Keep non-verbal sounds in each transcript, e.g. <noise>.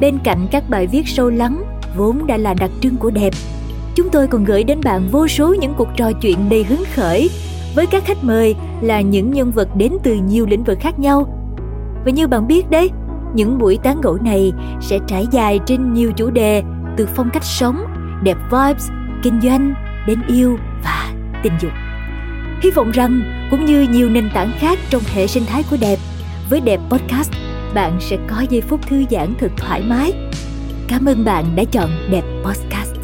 bên cạnh các bài viết sâu lắng, vốn đã là đặc trưng của đẹp, chúng tôi còn gửi đến bạn vô số những cuộc trò chuyện đầy hứng khởi. Với các khách mời là những nhân vật đến từ nhiều lĩnh vực khác nhau. Và như bạn biết đấy, những buổi tán gẫu này sẽ trải dài trên nhiều chủ đề, từ phong cách sống, đẹp vibes, kinh doanh, đến yêu và tình dục. Hy vọng rằng cũng như nhiều nền tảng khác trong hệ sinh thái của đẹp, với đẹp podcast bạn sẽ có giây phút thư giãn thật thoải mái. Cảm ơn bạn đã chọn Đẹp Podcast.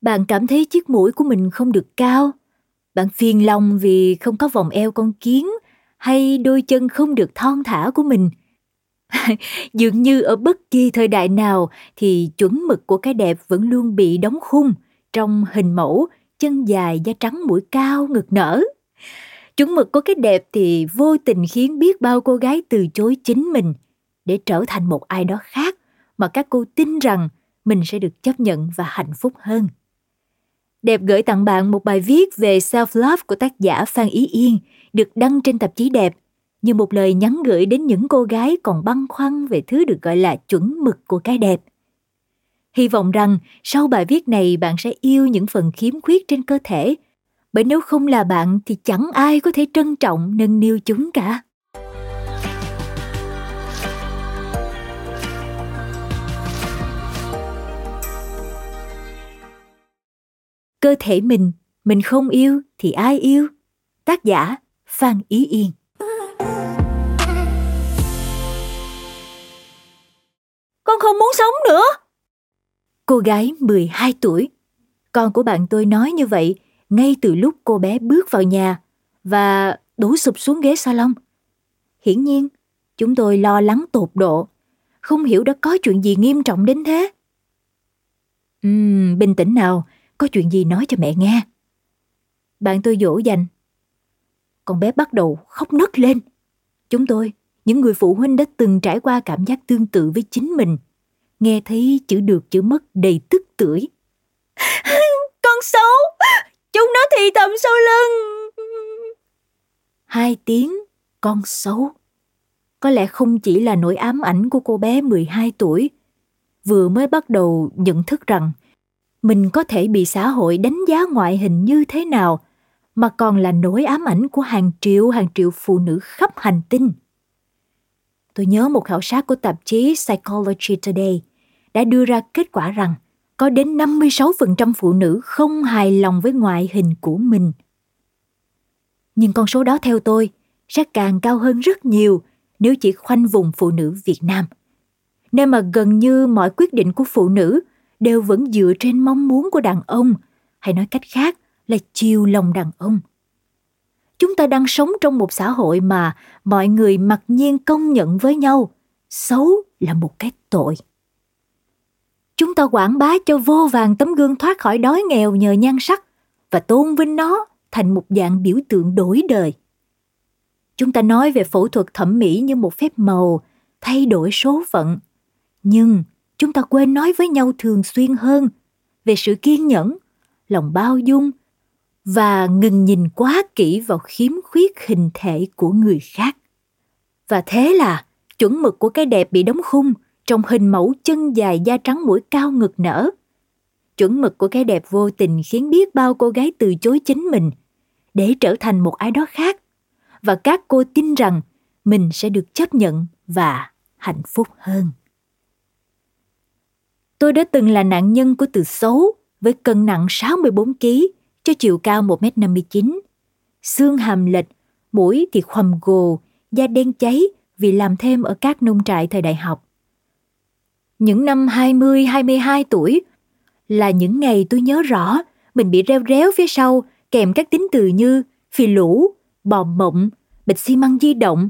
Bạn cảm thấy chiếc mũi của mình không được cao. Bạn phiền lòng vì không có vòng eo con kiến hay đôi chân không được thon thả của mình? <laughs> Dường như ở bất kỳ thời đại nào thì chuẩn mực của cái đẹp vẫn luôn bị đóng khung trong hình mẫu, chân dài da trắng mũi cao ngực nở. Chuẩn mực của cái đẹp thì vô tình khiến biết bao cô gái từ chối chính mình để trở thành một ai đó khác mà các cô tin rằng mình sẽ được chấp nhận và hạnh phúc hơn đẹp gửi tặng bạn một bài viết về self love của tác giả phan ý yên được đăng trên tạp chí đẹp như một lời nhắn gửi đến những cô gái còn băn khoăn về thứ được gọi là chuẩn mực của cái đẹp. Hy vọng rằng sau bài viết này bạn sẽ yêu những phần khiếm khuyết trên cơ thể, bởi nếu không là bạn thì chẳng ai có thể trân trọng nâng niu chúng cả. Cơ thể mình, mình không yêu thì ai yêu? Tác giả Phan Ý Yên. Con không muốn sống nữa. Cô gái 12 tuổi. Con của bạn tôi nói như vậy ngay từ lúc cô bé bước vào nhà và đổ sụp xuống ghế salon. Hiển nhiên, chúng tôi lo lắng tột độ, không hiểu đã có chuyện gì nghiêm trọng đến thế. Uhm, bình tĩnh nào, có chuyện gì nói cho mẹ nghe. Bạn tôi dỗ dành con bé bắt đầu khóc nấc lên. Chúng tôi, những người phụ huynh đã từng trải qua cảm giác tương tự với chính mình, nghe thấy chữ được chữ mất đầy tức tưởi. <laughs> Con xấu, chúng nó thì thầm sau lưng. Hai tiếng, con xấu. Có lẽ không chỉ là nỗi ám ảnh của cô bé 12 tuổi, vừa mới bắt đầu nhận thức rằng mình có thể bị xã hội đánh giá ngoại hình như thế nào, mà còn là nỗi ám ảnh của hàng triệu hàng triệu phụ nữ khắp hành tinh. Tôi nhớ một khảo sát của tạp chí Psychology Today đã đưa ra kết quả rằng có đến 56% phụ nữ không hài lòng với ngoại hình của mình. Nhưng con số đó theo tôi sẽ càng cao hơn rất nhiều nếu chỉ khoanh vùng phụ nữ Việt Nam. Nơi mà gần như mọi quyết định của phụ nữ đều vẫn dựa trên mong muốn của đàn ông, hay nói cách khác là chiều lòng đàn ông. Chúng ta đang sống trong một xã hội mà mọi người mặc nhiên công nhận với nhau. Xấu là một cái tội. Chúng ta quảng bá cho vô vàng tấm gương thoát khỏi đói nghèo nhờ nhan sắc và tôn vinh nó thành một dạng biểu tượng đổi đời. Chúng ta nói về phẫu thuật thẩm mỹ như một phép màu thay đổi số phận. Nhưng chúng ta quên nói với nhau thường xuyên hơn về sự kiên nhẫn, lòng bao dung và ngừng nhìn quá kỹ vào khiếm khuyết hình thể của người khác. Và thế là chuẩn mực của cái đẹp bị đóng khung trong hình mẫu chân dài da trắng mũi cao ngực nở. Chuẩn mực của cái đẹp vô tình khiến biết bao cô gái từ chối chính mình để trở thành một ai đó khác. Và các cô tin rằng mình sẽ được chấp nhận và hạnh phúc hơn tôi đã từng là nạn nhân của từ xấu với cân nặng 64 kg cho chiều cao 1m59. Xương hàm lệch, mũi thì khoằm gồ, da đen cháy vì làm thêm ở các nông trại thời đại học. Những năm 20, 22 tuổi là những ngày tôi nhớ rõ mình bị reo réo phía sau kèm các tính từ như phì lũ, bò mộng, bịch xi măng di động.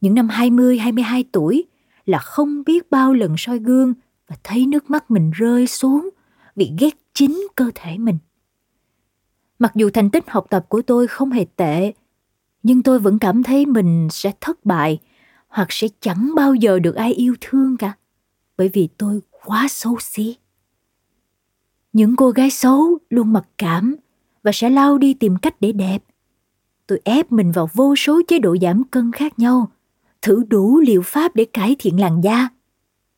Những năm 20, 22 tuổi là không biết bao lần soi gương và thấy nước mắt mình rơi xuống vì ghét chính cơ thể mình. Mặc dù thành tích học tập của tôi không hề tệ, nhưng tôi vẫn cảm thấy mình sẽ thất bại hoặc sẽ chẳng bao giờ được ai yêu thương cả bởi vì tôi quá xấu xí. Những cô gái xấu luôn mặc cảm và sẽ lao đi tìm cách để đẹp. Tôi ép mình vào vô số chế độ giảm cân khác nhau thử đủ liệu pháp để cải thiện làn da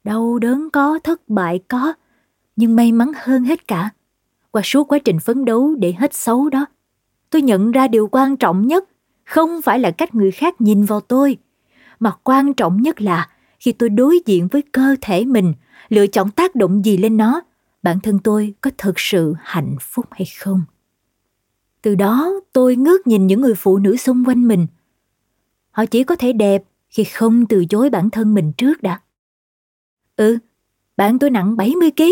đau đớn có, thất bại có, nhưng may mắn hơn hết cả. Qua suốt quá trình phấn đấu để hết xấu đó, tôi nhận ra điều quan trọng nhất, không phải là cách người khác nhìn vào tôi, mà quan trọng nhất là khi tôi đối diện với cơ thể mình, lựa chọn tác động gì lên nó, bản thân tôi có thực sự hạnh phúc hay không. Từ đó, tôi ngước nhìn những người phụ nữ xung quanh mình. Họ chỉ có thể đẹp khi không từ chối bản thân mình trước đã ừ bạn tôi nặng 70 kg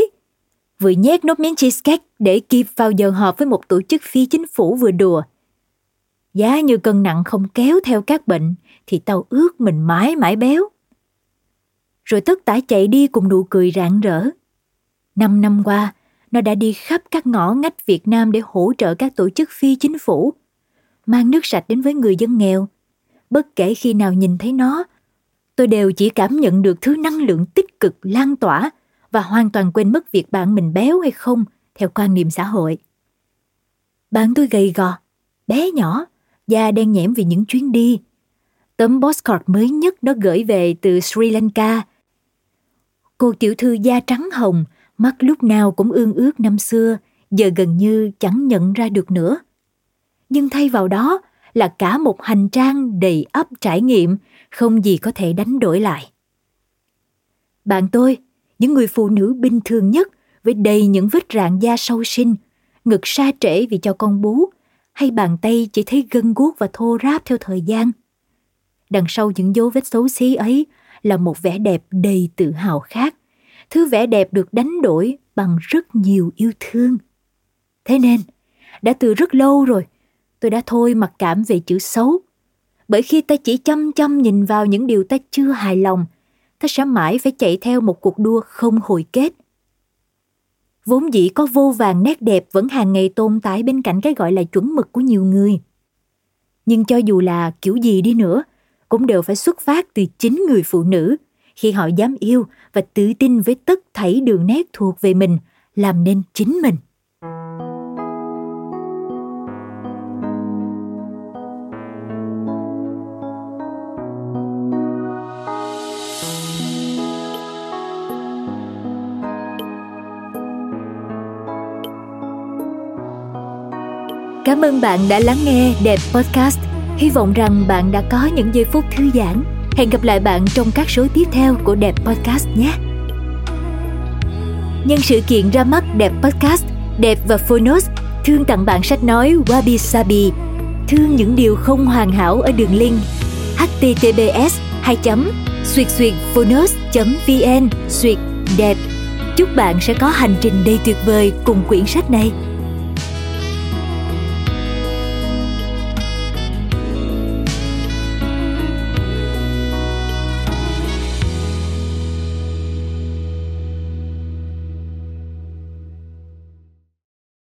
vừa nhét nốt miếng cheesecake để kịp vào giờ họp với một tổ chức phi chính phủ vừa đùa giá như cân nặng không kéo theo các bệnh thì tao ước mình mãi mãi béo. Rồi tất tả chạy đi cùng nụ cười rạng rỡ. Năm năm qua, nó đã đi khắp các ngõ ngách Việt Nam để hỗ trợ các tổ chức phi chính phủ, mang nước sạch đến với người dân nghèo. Bất kể khi nào nhìn thấy nó, tôi đều chỉ cảm nhận được thứ năng lượng tích cực lan tỏa và hoàn toàn quên mất việc bạn mình béo hay không theo quan niệm xã hội. Bạn tôi gầy gò, bé nhỏ, da đen nhẽm vì những chuyến đi. Tấm postcard mới nhất nó gửi về từ Sri Lanka. Cô tiểu thư da trắng hồng, mắt lúc nào cũng ương ước năm xưa, giờ gần như chẳng nhận ra được nữa. Nhưng thay vào đó là cả một hành trang đầy ắp trải nghiệm, không gì có thể đánh đổi lại. Bạn tôi, những người phụ nữ bình thường nhất với đầy những vết rạn da sâu sinh, ngực sa trễ vì cho con bú, hay bàn tay chỉ thấy gân guốc và thô ráp theo thời gian. Đằng sau những dấu vết xấu xí ấy là một vẻ đẹp đầy tự hào khác. Thứ vẻ đẹp được đánh đổi bằng rất nhiều yêu thương. Thế nên, đã từ rất lâu rồi, tôi đã thôi mặc cảm về chữ xấu. Bởi khi ta chỉ chăm chăm nhìn vào những điều ta chưa hài lòng, ta sẽ mãi phải chạy theo một cuộc đua không hồi kết – vốn dĩ có vô vàng nét đẹp vẫn hàng ngày tồn tại bên cạnh cái gọi là chuẩn mực của nhiều người. Nhưng cho dù là kiểu gì đi nữa, cũng đều phải xuất phát từ chính người phụ nữ khi họ dám yêu và tự tin với tất thảy đường nét thuộc về mình, làm nên chính mình. Cảm ơn bạn đã lắng nghe Đẹp Podcast. Hy vọng rằng bạn đã có những giây phút thư giãn. Hẹn gặp lại bạn trong các số tiếp theo của Đẹp Podcast nhé. Nhân sự kiện ra mắt Đẹp Podcast, Đẹp và Phonos thương tặng bạn sách nói Wabi Sabi, thương những điều không hoàn hảo ở đường link https 2 suyệt suyệt phonos vn suyệt đẹp chúc bạn sẽ có hành trình đầy tuyệt vời cùng quyển sách này